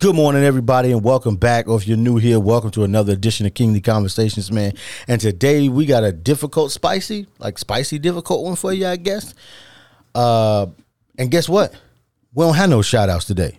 Good morning, everybody, and welcome back. Or if you're new here, welcome to another edition of Kingly Conversations, man. And today we got a difficult, spicy, like spicy, difficult one for you, I guess. Uh, and guess what? We don't have no shout outs today.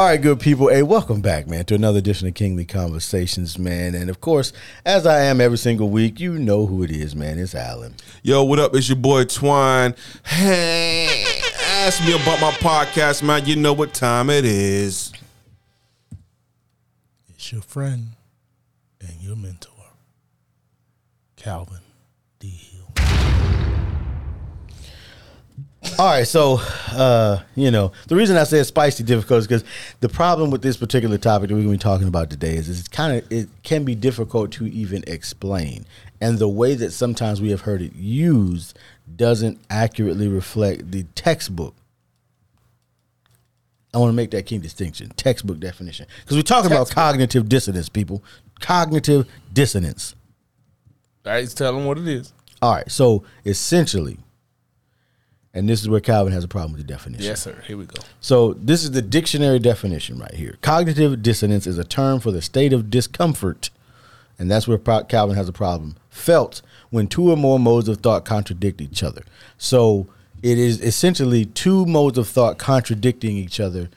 All right, good people. Hey, welcome back, man, to another edition of Kingly Conversations, man. And of course, as I am every single week, you know who it is, man. It's Alan. Yo, what up? It's your boy Twine. Hey, ask me about my podcast, man. You know what time it is. It's your friend and your mentor, Calvin D. All right, so uh, you know the reason I say it's spicy difficult is because the problem with this particular topic that we're going to be talking about today is, it's kind of it can be difficult to even explain, and the way that sometimes we have heard it used doesn't accurately reflect the textbook. I want to make that key distinction, textbook definition, because we're talking about cognitive dissonance, people. Cognitive dissonance. All right, tell them what it is. All right, so essentially, and this is where Calvin has a problem with the definition. Yes, sir. Here we go. So this is the dictionary definition right here. Cognitive dissonance is a term for the state of discomfort, and that's where Pro- Calvin has a problem. Felt when two or more modes of thought contradict each other. So it is essentially two modes of thought contradicting each other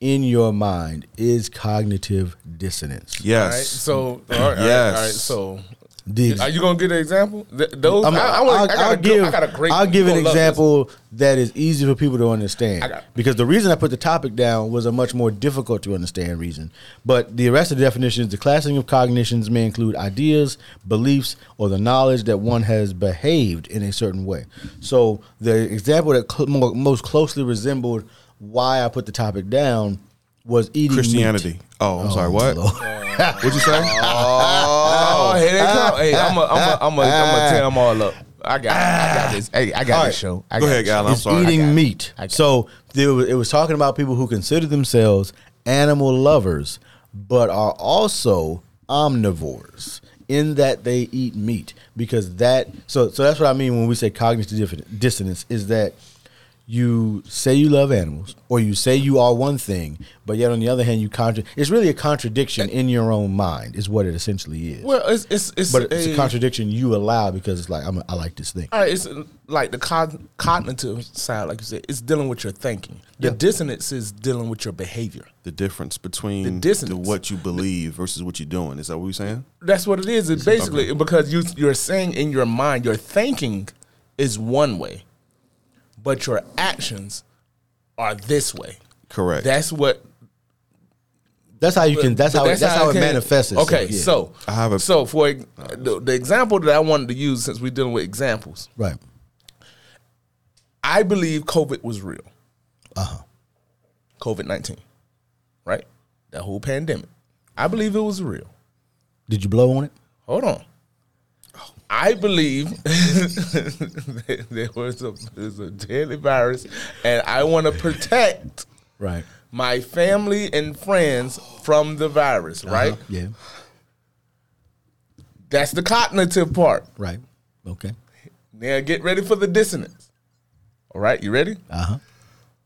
in your mind is cognitive dissonance. Yes. All right. So, all right, all right, Yes. all right. So, The ex- are you gonna get an example? Th- those. I'm- I, I, I'll, wanna- I got I'll a good- give, I got a great. I'll give an gonna love this. example that is easy for people to understand. Got- Because the reason I put the topic down was a much more difficult to understand reason. But the rest of the definitions, the classing of cognitions may include ideas, beliefs, or the knowledge that one has behaved in a certain way. So the example that cl- more, most closely resembled why I put the topic down was eating meat. Christianity. Oh, I'm sorry. What? Oh, What'd you say? Oh, here they come. Hey, I'm a, I'm a, I'm a, I'm gonna tear them all up. I got, I got ah. this. Hey, I got All this right. show. I Go got ahead, this show. Alan. I'm it's sorry. eating I got meat. I got So there was, it was talking about people who consider themselves animal lovers, but are also omnivores in that they eat meat because that. So so that's what I mean when we say cognitive diffi- dissonance is that you say you love animals or you say you are one thing, but yet on the other hand you contra- It's really a contradiction in your own mind, is what it essentially is. Well, it's it's it's, but it's a a- contradiction you allow because it's like I'm a, I like this thing. All right, it's like the cog- cognitive side, like you said, it's dealing with your thinking. The Yeah. dissonance is dealing with your behavior. The difference between The the dissonance. what you believe versus what you're doing. Is that what you're saying? That's what it is. It's basically because you you're saying in your mind, your thinking is one way, but your actions are this way. Correct. That's what. That's how you can. That's how. That's, how, it can- manifests. itself, Okay, yeah. so I have a- so for the, the example that I wanted to use, since we're dealing with examples, right. I believe COVID was real. Uh huh. COVID nineteen, right? That whole pandemic. I believe it was real. Did you blow on it? Hold on. I believe that there was a, there's a deadly virus, and I want to protect Right. my family and friends from the virus. Right? Uh-huh. Yeah. That's the cognitive part. Right. Okay. Now get ready for the dissonance. All right, you ready? Uh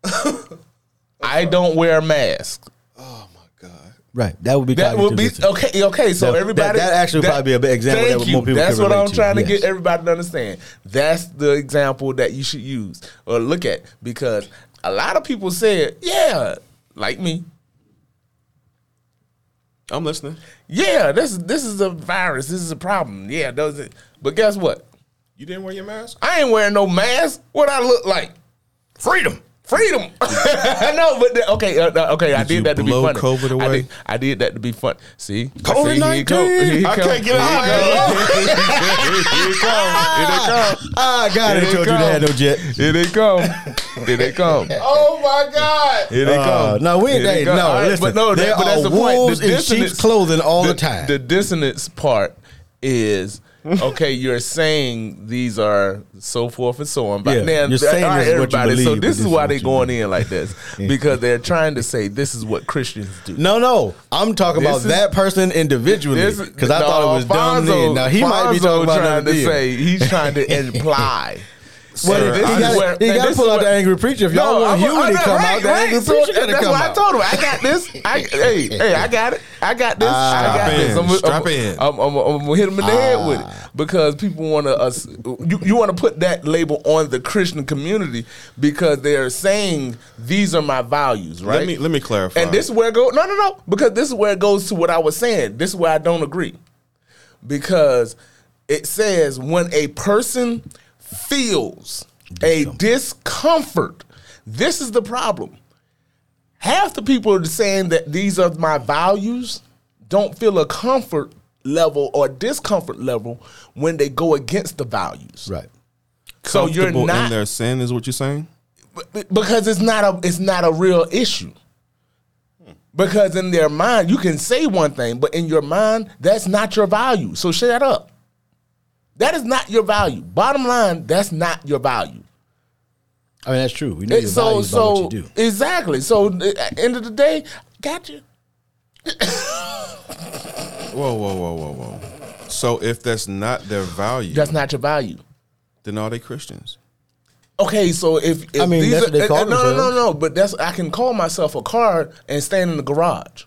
huh. I don't wear a mask. oh my God. Right. That would be. That would be cognitive okay. Okay, so That- everybody that- that actually would probably be an example that thank more you. people That's what I'm to, trying to yes. get everybody to understand. That's the example that you should use or look at because a lot of people said, "Yeah, like me, I'm listening. yeah, this this is a virus. This is a problem. Yeah, does it? But guess what? You didn't wear your mask? I ain't wearing no mask. What I look like? Freedom. Freedom. no, but the, okay, uh, uh, okay. I Did you did that to be funny. COVID I did, I did that to be fun. See, COVID-19. I can't get out. Here they come. Ah, God, I Here they told you they had no jet. Here they come. Here they come. Oh my God! Here they Uh, come. no, we ain't. Here they They, no, right, listen, but no, that, but that's the point. wolves The in dissonance- sheep's clothing all the, time. The dissonance part is okay. You're saying these are so forth and so on, but Yeah, now you're saying this is what you everybody. believe, so this is why they you going believe. in like this because they're trying to say this is what Christians do. no, no, I'm talking This about is- that person individually because I no, thought it was dumb. Then. Now he might be Fonzo talking about trying to say he's trying to imply. Well, Sir, he this is got where- he and got to pull out the angry preacher. If y'all want I'm- unity I'm- to come right, out, the right. angry So preacher That's come why I told him I got this. I, hey, hey, I got it. I got this. Ah, I got this. I'm, strap I'm, in. I'm, I'm, I'm gonna hit him in the head ah. with it because people want to. us uh, you you want to put that label on the Christian community because they are saying these are my values, right? Let me let me clarify. And this is where it goes. No, no, no. Because this is where it goes to what I was saying. This is where I don't agree. Because it says when a person feels a discomfort, this is the problem. Half the people are saying that these are my values don't feel a comfort level or discomfort level when they go against the values. Right. So you're not in their sin, is what you're saying? because it's not a it's not a real issue. Because in their mind, you can say one thing, but in your mind, that's not your value. So shut up. That is not your value. Bottom line, that's not your value. I mean, that's true. We know It- your so values by so what you do. exactly. So at the end of the day, got you. Whoa, whoa, whoa, whoa, whoa. So if that's not their value, That's not your value. then are they Christians? Okay, so if, if I mean, these that's are, what they call uh, no, no, no, no, but that's I can call myself a car and stand in the garage.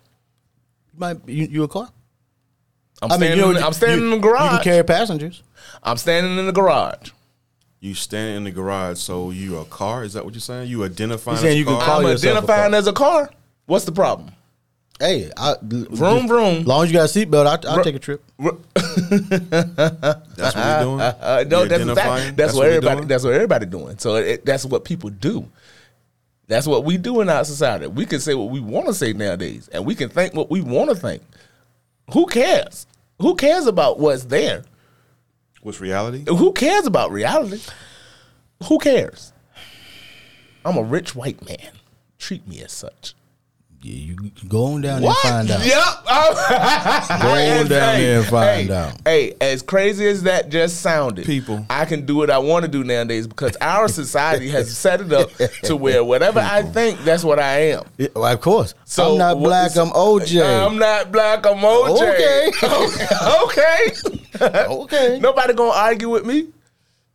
Might you, you a car? I'm I mean, standing. you in, know, I'm standing you, in the garage. You garage. can carry passengers. I'm standing in the garage. You stand in the garage, so you a car? Is that what you're saying? You identifying? He's saying as a you can car? call I'm yourself a identifying car. as a car. What's the problem? Hey, I, Vroom, vroom. Long as you got a seatbelt, I, I'll take a trip. That's what you're doing. Uh, no, You're that's identifying? exactly, that's, what you're everybody. doing? That's what everybody doing. So it, that's what people do. That's what we do in our society. We can say what we want to say nowadays, and we can think what we want to think. Who cares? Who cares about what's there? What's reality? Who cares about reality? Who cares? I'm a rich white man. Treat me as such. Yeah, you go on down there and find out. Yep. Go on down there and find hey, out. Hey, as crazy as that just sounded, People. I can do what I want to do nowadays because our society has set it up to where whatever I think, that's what I am. Yeah, well, of course. So I'm not what- black. I'm OJ. I'm not black. I'm OJ. Okay. okay. okay. Nobody gonna argue with me.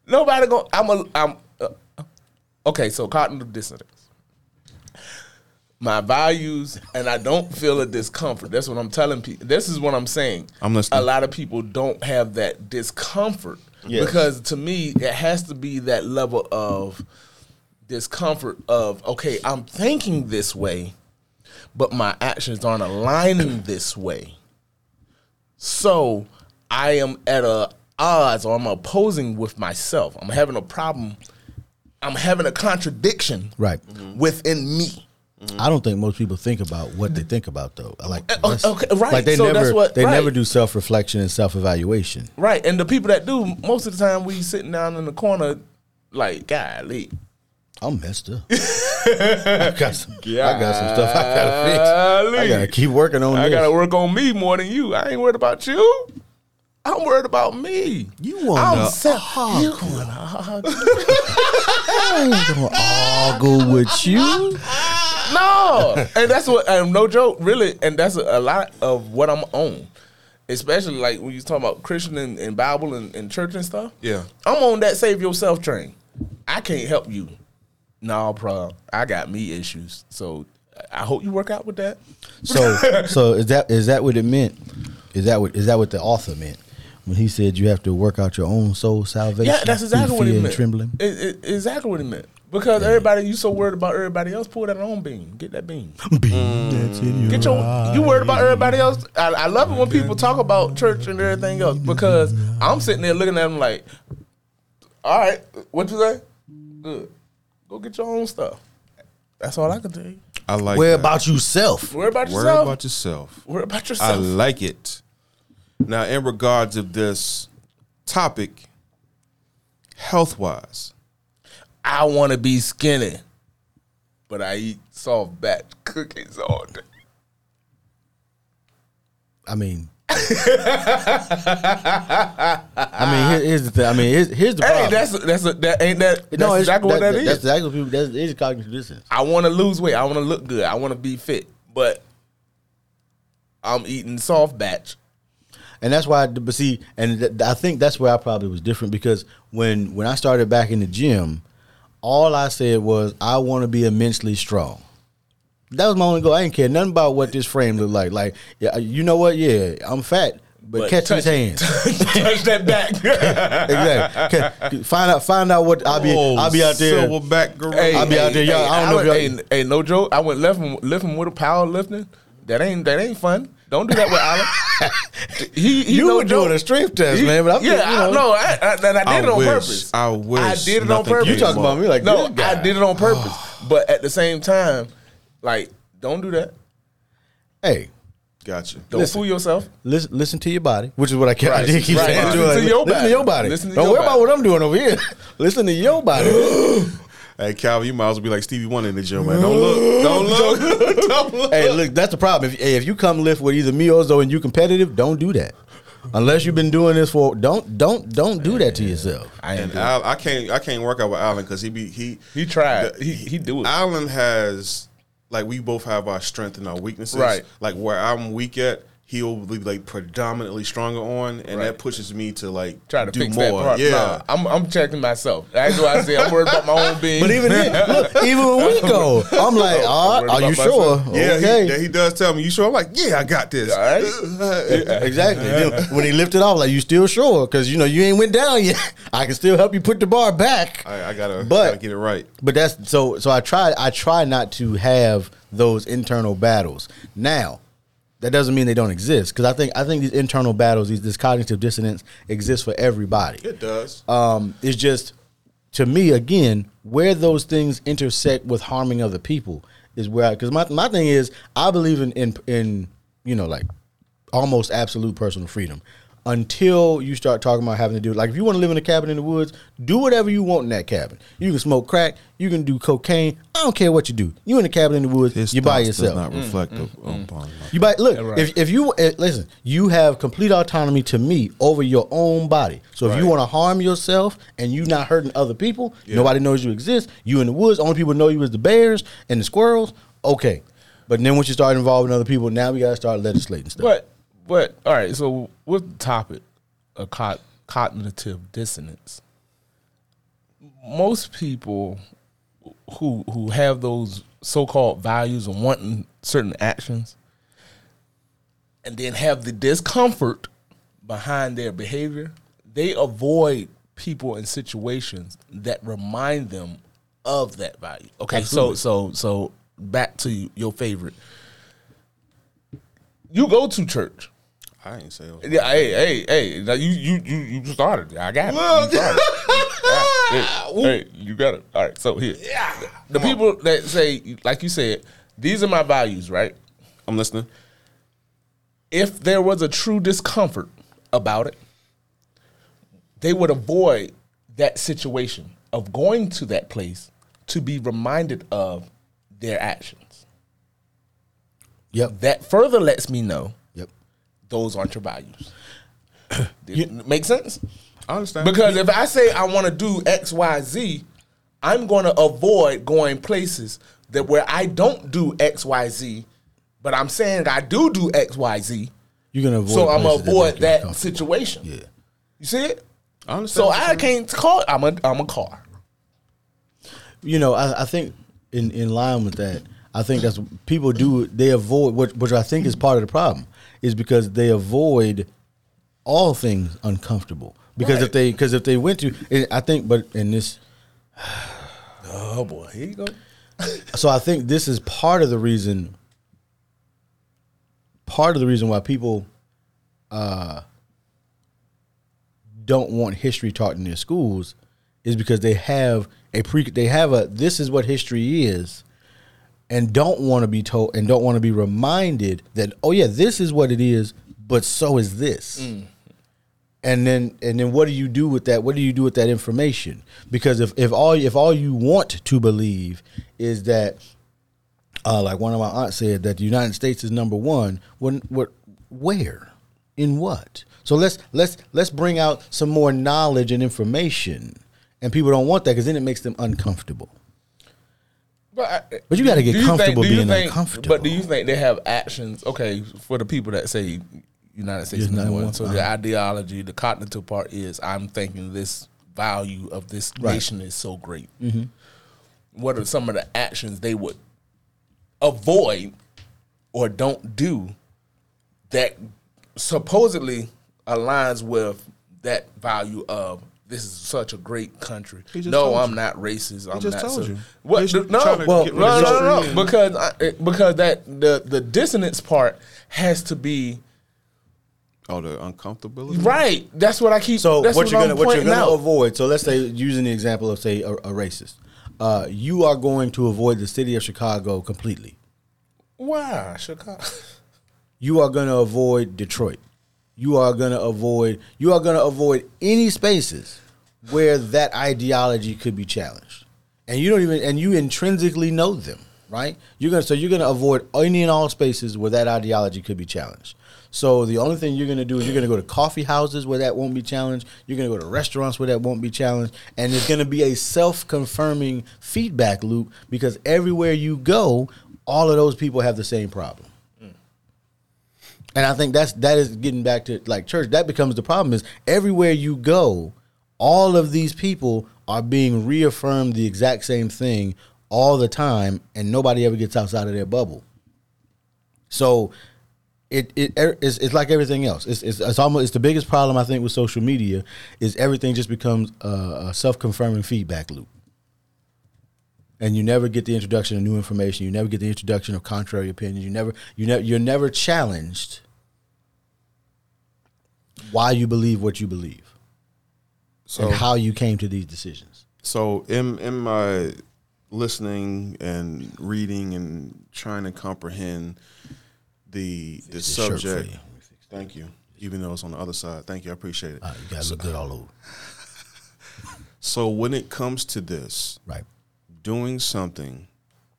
Nobody gonna. I'm a. I'm. Uh, okay. So cognitive dissonance. My values, and I don't feel a discomfort. That's what I'm telling people. This is what I'm saying. I'm listening. A lot of people don't have that discomfort Yes. because to me, it has to be that level of discomfort of okay, I'm thinking this way, but my actions aren't aligning this way. So I am at a odds or I'm opposing with myself. I'm having a problem. I'm having a contradiction Right. within me. I don't think most people think about what they think about though. Like, Uh, okay, right. Like they So never, that's what- they right. never do self reflection and self evaluation. Right. And the people that do, most of the time we sitting down in the corner like, golly. I'm messed up. I got some. I got some stuff I gotta fix. I gotta keep working on I this. gotta work on me more than you. I ain't worried about you. I'm worried about me. You wanna I'm se- hug. you wanna hug. I ain't gonna argue with you. No, and that's what. And no joke, really, and that's a, a lot of what I'm on. Especially like when you talk about Christian and, and Bible and, and church and stuff. Yeah. I'm on that save yourself train. I can't help you. No problem. I got me issues, so I hope you work out with that. So, so is that is that what it meant? Is that what is that what the author meant when he said you have to work out your own soul salvation? Yeah, that's exactly what he meant. Trembling. It, it, exactly what he meant. Because everybody, you so worried about everybody else, pull that own beam. Get that beam. That's in your Get your. eye. You worried about everybody else. I, I love it when people talk about church and everything else because I'm sitting there looking at them like, all right, what you say? Good. Go get your own stuff. That's all I can tell you. I like Where that. about yourself? Worry about Worry yourself. about yourself. Worry about yourself. I like it. Now, in regards of this topic, health wise, I want to be skinny, but I eat soft batch cookies all day. I mean, I mean, here- here's the thing. I mean, here's, here's the Hey, problem. that's that's a, that ain't that. That's no, exactly what that is. That's exactly what people. That's it's cognitive dissonance. I want to lose weight. I want to look good. I want to be fit, but I'm eating soft batch. and that's why. But see, and th- I think that's where I probably was different because when when I started back in the gym, all I said was I want to be immensely strong. That was my only goal. I didn't care nothing about what this frame looked like. Like, yeah, uh, you know what? Yeah, I'm fat, but, But catch touch- hands. Touch that back. exactly. Okay, Find out. Find out what I'll be. Oh, I'll be out there. Silverback gorilla. Hey, I'll be out there, y'all. I don't know if y'all- hey, hey, no joke. I went lifting, lifting with a power lifting. That ain't that ain't fun. Don't do that with Alan. he, he You were doing a strength test, He- man. But I'm yeah, just, you I know, know. I, I, and I did I it on wish. purpose. I wish I did it on purpose. You talking about me like no? this guy. I did it on purpose. but at the same time, like, don't do that. Hey, Gotcha. Don't Listen. fool yourself. listen, listen to your body, which is what I, kept, I did keep right. saying. Listen to to like, your listen body. to your body. Listen to Don't your worry about what I'm doing over here. listen to your body. Hey, Calvin, you might as well be like Stevie Wonder in the gym, man. Don't look. Don't look. don't look. hey, look, that's the problem. If, hey, if you come lift with either me or Zoe and you competitive, don't do that. Unless you've been doing this for don't don't don't do that to yourself. I And. Al, I can't. I can't work out with Alan because he be he. He tried. the- He he do it. Alan has like we both have our strength and our weaknesses. Right. Like where I'm weak at, he'll be like predominantly stronger on, and Right. that pushes me to like Try to do fix more. that part. Yeah. Nah, I'm I'm checking myself. That's why I say I'm worried about my own being. But even then, look, even when we go, I'm like, I'm ah, are you about sure? myself. Yeah, okay. he, yeah, he does tell me. You sure? I'm like, yeah, I got this. All right. Exactly. Then when he lifted off, like you still sure? Because you know you ain't went down yet. I can still help you put the bar back. I, I gotta, But- gotta get it right. But that's so. So I try. I try not to have those internal battles. Now, that doesn't mean they don't exist. Because I think I think these internal battles, these this cognitive dissonance, exists for everybody. It does. Um, it's just to me again where those things intersect with harming other people is where because my my thing is I believe in in in you know like almost absolute personal freedom until you start talking about having to do like if you want to live in a cabin in the woods do whatever you want in that cabin you can smoke crack you can do cocaine i don't care what you do you in a cabin in the woods you by yourself Does not reflect mm, mm, upon mm. my- you buy look right. if, if you eh, listen, you have complete autonomy to me over your own body. So if you want to harm yourself and you not hurting other people, nobody knows you exist. You in the woods, only people know you is the bears and the squirrels. Okay, but then once you start involving other people, now we gotta start legislating stuff. But but all right. So what's the topic? of co- cognitive dissonance. Most people who who have those so called values and wanting certain actions, and then have the discomfort behind their behavior, they avoid people and situations that remind them of that value. Okay, Absolutely. so so so back to your favorite. You go to church. I ain't say. Yeah, hey, hey, hey. Now you you you you started. I got it. You started. Hey, hey, you got it. All right. So here, yeah. the people that say, like you said, these are my values, right? I'm listening. If there was a true discomfort about it, they would avoid that situation of going to that place to be reminded of their actions. Yep. That further lets me know. Those aren't your values. Make sense? I understand. Because if I say I want to do X, Y, Z, I'm going to avoid going places that where I don't do X, Y, Z, but I'm saying I do do X, Y, Z. You're gonna avoid. so I'm gonna places that avoid that situation. Yeah. You see it? I understand. So I can't call. I'm a I'm a car. you know, I, I think in, in line with that, I think that's people do they avoid which which I think is part of the problem is because they avoid all things uncomfortable because if they because if they went to I think but in this Oh boy, here you go. so I think this is part of the reason part of the reason why people uh don't want history taught in their schools is because they have a pre they have a this is what history is and don't want to be told and don't want to be reminded that oh yeah this is what it is but so is this. And then and then what do you do with that? What do you do with that information? Because if, if all if all you want to believe is that uh, like one of my aunts said that the united states is number one when what where? In what? So let's let's let's bring out some more knowledge and information. And people don't want that because then it makes them uncomfortable But, I- But you gotta get comfortable you being think- uncomfortable. But do you think they have actions? Okay, for the people that say United States number one, so the ideology, the cognitive part is I'm thinking this value of this Right. Mm-hmm. nation is so great. What are some of the actions they would avoid or don't do that supposedly aligns with that value of this is such a great country. No, I'm you. not racist. I'm just not told so- you. What? He's no, well, get no, no, no, no, because I, because that the the dissonance part has to be Oh, the uncomfortability. right. That's what I keep. So that's what, what, you're I'm gonna what you're gonna out. avoid. So let's say using the example of say a, a racist, uh, you are going to avoid the city of Chicago completely. Why Chicago? You are going to avoid Detroit. You are going to avoid. You are going to avoid any spaces where that ideology could be challenged, and you don't even and you intrinsically know them, right? You're gonna so you're gonna avoid any and all spaces where that ideology could be challenged. So the only thing you're gonna do is you're gonna go to coffee houses where that won't be challenged. You're gonna go to restaurants where that won't be challenged, and it's gonna be a self-confirming feedback loop because everywhere you go, all of those people have the same problem. And I think that's that is getting back to like church. That becomes the problem is everywhere you go, all of these people are being reaffirmed the exact same thing all the time, and nobody ever gets outside of their bubble. So it it er, it's, it's like everything else. It's, it's it's almost it's the biggest problem I think with social media is everything just becomes a, a self confirming feedback loop, and you never get the introduction of new information. You never get the introduction of contrary opinions. You never you never you're never challenged why you believe what you believe So and how you came to these decisions. So in in my listening and reading and trying to comprehend the the Fix this shirt for subject. you. Thank you. Even though it's on the other side. Thank you. I appreciate it. Uh, you gotta look good all over, So when it comes to this, right? doing something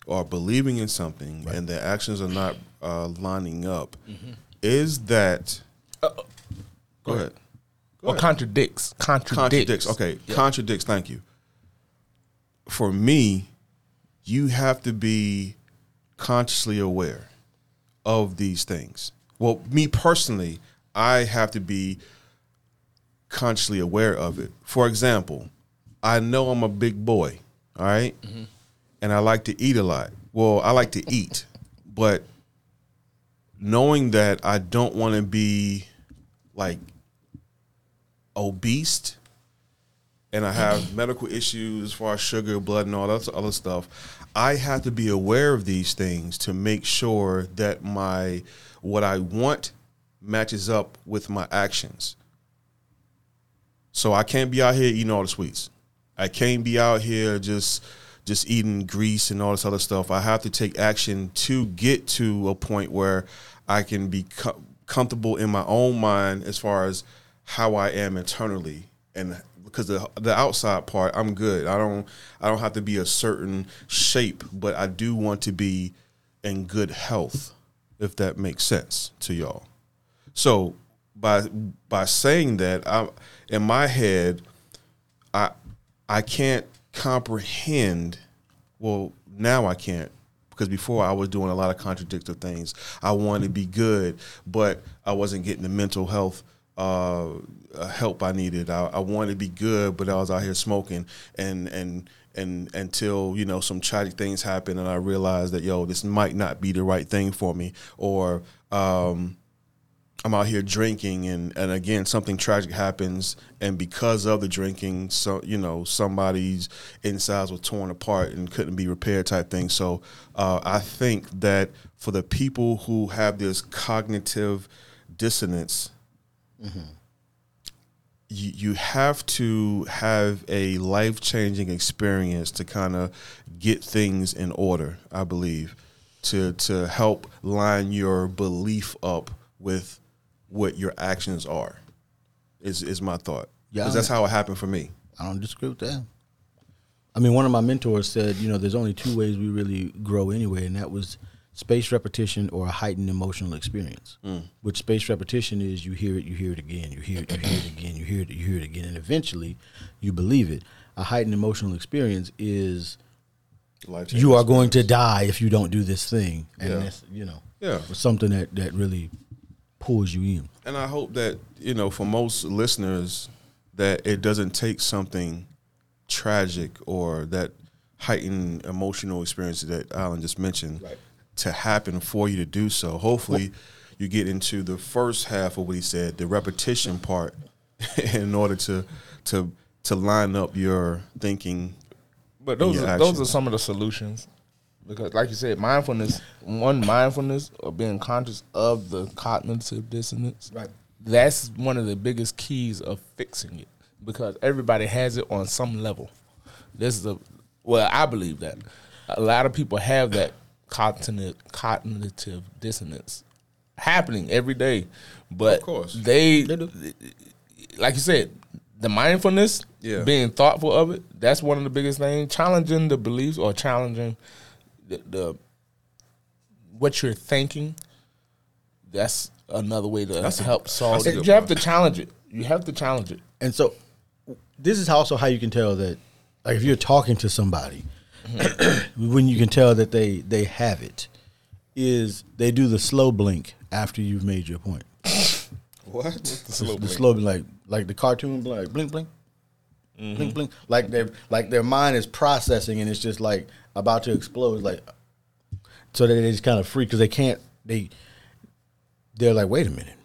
or believing in something and the actions are not uh, lining up, is that go ahead. or contradicts. Contradicts. contradicts. Okay, contradicts. Thank you. For me, you have to be consciously aware of these things. Well, me personally, I have to be consciously aware of it. For example, I know I'm a big boy, all right? Mm-hmm. and I like to eat a lot. Well, I like to eat, but knowing that I don't want to be like obese and I have medical issues as far as sugar, blood, and all that other stuff, I have to be aware of these things to make sure that my what I want matches up with my actions. So I can't be out here eating all the sweets. I can't be out here just just eating grease and all this other stuff. I have to take action to get to a point where I can be co- comfortable in my own mind as far as how I am internally and because the the outside part I'm good. I don't I don't have to be a certain shape, but I do want to be in good health if that makes sense to y'all. So by by saying that, I in my head, I I can't comprehend. Well, now I can't because before I was doing a lot of contradictory things. I wanted to be good, but I wasn't getting the mental health uh, uh, help I needed. I, I wanted to be good, but I was out here smoking and and and until you know some tragic things happened, and I realized that yo, this might not be the right thing for me, or um, I'm out here drinking and, and again something tragic happens and because of the drinking so you know somebody's insides were torn apart and couldn't be repaired type thing so uh, I think that for the people who have this cognitive dissonance you, you have to have a life changing experience to kind of get things in order. I believe to to help line your belief up with what your actions are. Is is my thought. Yeah, that's how it happened for me. I don't disagree with that. I mean, one of my mentors said, you know, there's only two ways we really grow anyway, and that was space repetition or a heightened emotional experience. Mm. Which space repetition is you hear it, you hear it again, you hear it, you hear it again, you hear it, you hear it again, and eventually you believe it. A heightened emotional experience is you are going to die if you don't do this thing, and Yeah. that's you know, Yeah. something that that really pulls you in. And I hope that you know, for most listeners, that it doesn't take something tragic or that heightened emotional experience that Alan just mentioned Right. To happen for you to do so. Hopefully, you get into the first half of what he said, the repetition part, in order to to to line up your thinking. But those your are, those are some of the solutions. Because, like you said, mindfulness, one mindfulness or being conscious of the cognitive dissonance. Right. That's one of the biggest keys of fixing it because everybody has it on some level. This is a well, I believe that a lot of people have that cognitive cognitive dissonance happening every day, but Of course. they They do. like you said, the mindfulness, Yeah. being thoughtful of it, that's one of the biggest things. Challenging the beliefs or challenging the, the what you're thinking. That's another way to That's a- help solve it. You have point. to challenge it. You have to challenge it. And so, this is also how you can tell that, like, if you're talking to somebody, when you can tell that they they have it, is they do the slow blink after you've made your point. What? Slow The slow blink, like like the cartoon blink, like blink blink, mm-hmm. blink blink, like their like their mind is processing and it's just like about to explode, like so that they just kind of freak because they can't they they're like wait a minute,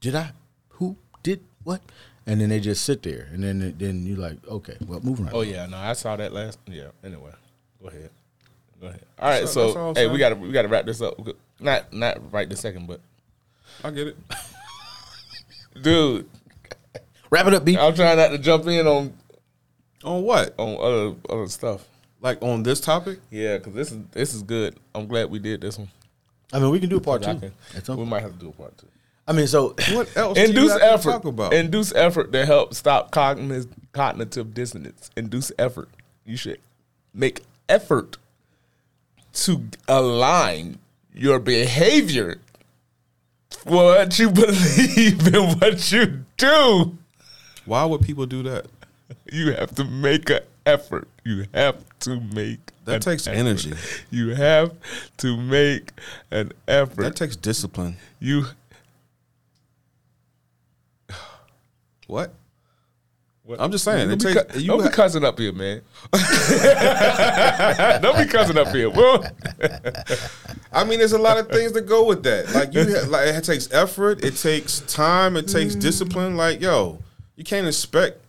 did I? Who did what? And then they just sit there, and then then you like, okay, well, move right. Oh yeah, no, I saw that last. Yeah. Anyway, go ahead. Go ahead. All right, That's so all hey, we got to we got to wrap this up. Not not right this second, but I get it. dude, Wrap it up, B. I'm trying not to jump in on On what? on other other stuff. Like on this topic? Yeah, because this is this is good. I'm glad we did this one. I mean, we can do a part two. can- we might have to do a part two. I mean, so What else? do you Induce to effort. Talk about? Induce effort to help stop cognitive cognitive dissonance. Induce effort. You should make effort to align your behavior what you believe and what you do. Why would people do that? You have to make an effort. You have to make That an takes effort. energy. You have to make an effort. That takes discipline. you What? I'm just saying. Don't It be, takes. cu- You don't be ha- cussing up here, man. don't be cussing up here. Well, I mean, there's a lot of things that go with that. Like you, ha- like it takes effort. It takes time. It takes mm. discipline. Like yo, you can't expect.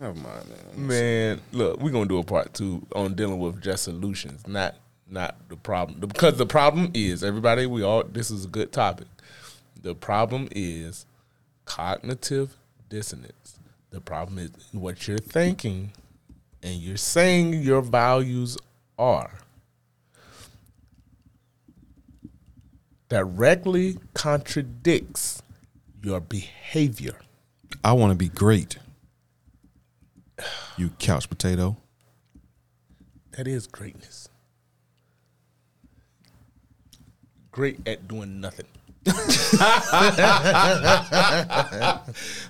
Never mind, man. man, look, we're gonna do a part two on dealing with just solutions, not not the problem. Because the problem is everybody. We all. This is a good topic. The problem is cognitive dissonance. The problem is what you're thinking and you're saying your values are. Directly contradicts your behavior. I want to be great. You couch potato. That is greatness. Great at doing nothing.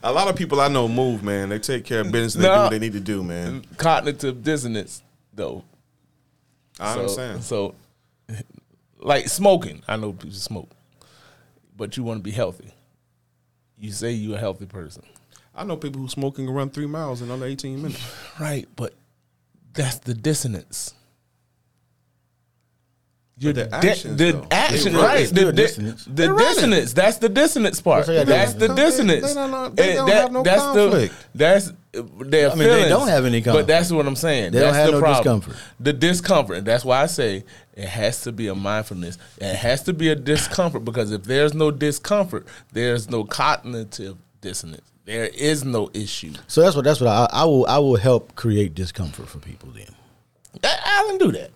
A lot of people I know move, man. They take care of business. They No. do what they need to do, man. Cognitive dissonance, though. I so, understand. So, like smoking, I know people smoke, but you want to be healthy. You say you're a healthy person, I know people who smoking can run three miles in under 18 minutes. right? But that's the dissonance. Your the di- actions, the action, They right? The, di- dissonance. the dissonance. That's the dissonance part. That's what I That's got. the dissonance. they don't they don't have no that's conflict. the that's their I mean, they don't have any But that's what I'm saying. They don't have the no problem. discomfort. The discomfort. And that's why I say it has to be a mindfulness. It has to be a discomfort because if there's no discomfort, there's no cognitive dissonance. There is no issue. So that's what that's what I, I will I will help create discomfort for people. Then I, I can do that.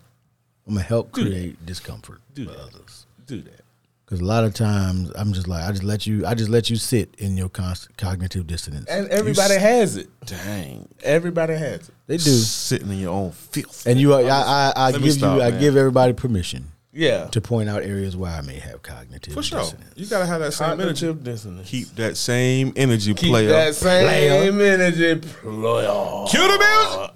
I'm gonna help Do that. create discomfort Do for that. others. Do that. Because a lot of times I'm just like I just let you I just let you sit in your cons- cognitive dissonance. And everybody s- has it. Dang. Everybody has it. they do, Sitting in your own filth. and you are, I I, I give stop, you I give everybody permission Yeah. to point out areas where I may have cognitive dissonance. For sure. dissonance. You gotta have that same energy. Cognitive dissonance. Keep that same energy, Keep player. that same energy, player. Cue the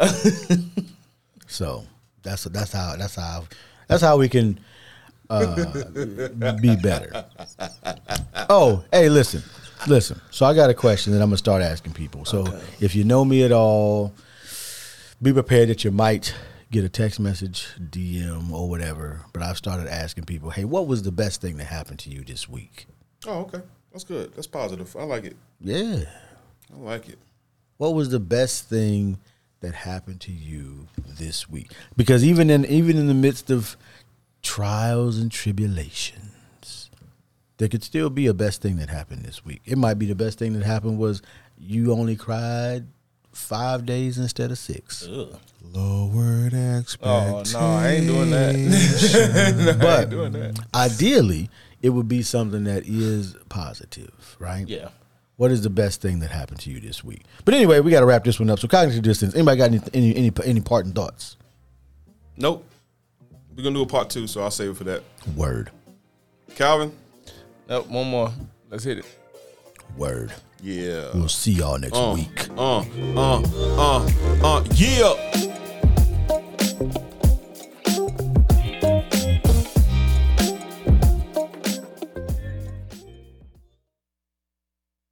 music. So that's that's how that's how that's how we can uh, be better. Oh, hey, listen, listen. So I got a question that I'm gonna start asking people. So if you know me at all, be prepared that you might get a text message, DM, or whatever. But I've started asking people, hey, what was the best thing that happened to you this week? Oh, okay. That's good. That's positive. I like it. Yeah. I like it. What was the best thing that happened to you this week? Because even in even in the midst of trials and tribulations, there could still be a best thing that happened this week. It might be the best thing that happened was you only cried five days instead of six. Lowered expectations. Oh no, I ain't doing that. But ideally, it would be something that is positive, right? yeah. What is the best thing that happened to you this week? But anyway, we got to wrap this one up. So cognitive distance. Anybody got any any any, any parting thoughts? Nope. We're gonna do a part two, so I'll save it for that. Word. Calvin. Nope, one more. Let's hit it. Word. Yeah. We'll see y'all next Uh, week. uh, uh, uh, uh, yeah.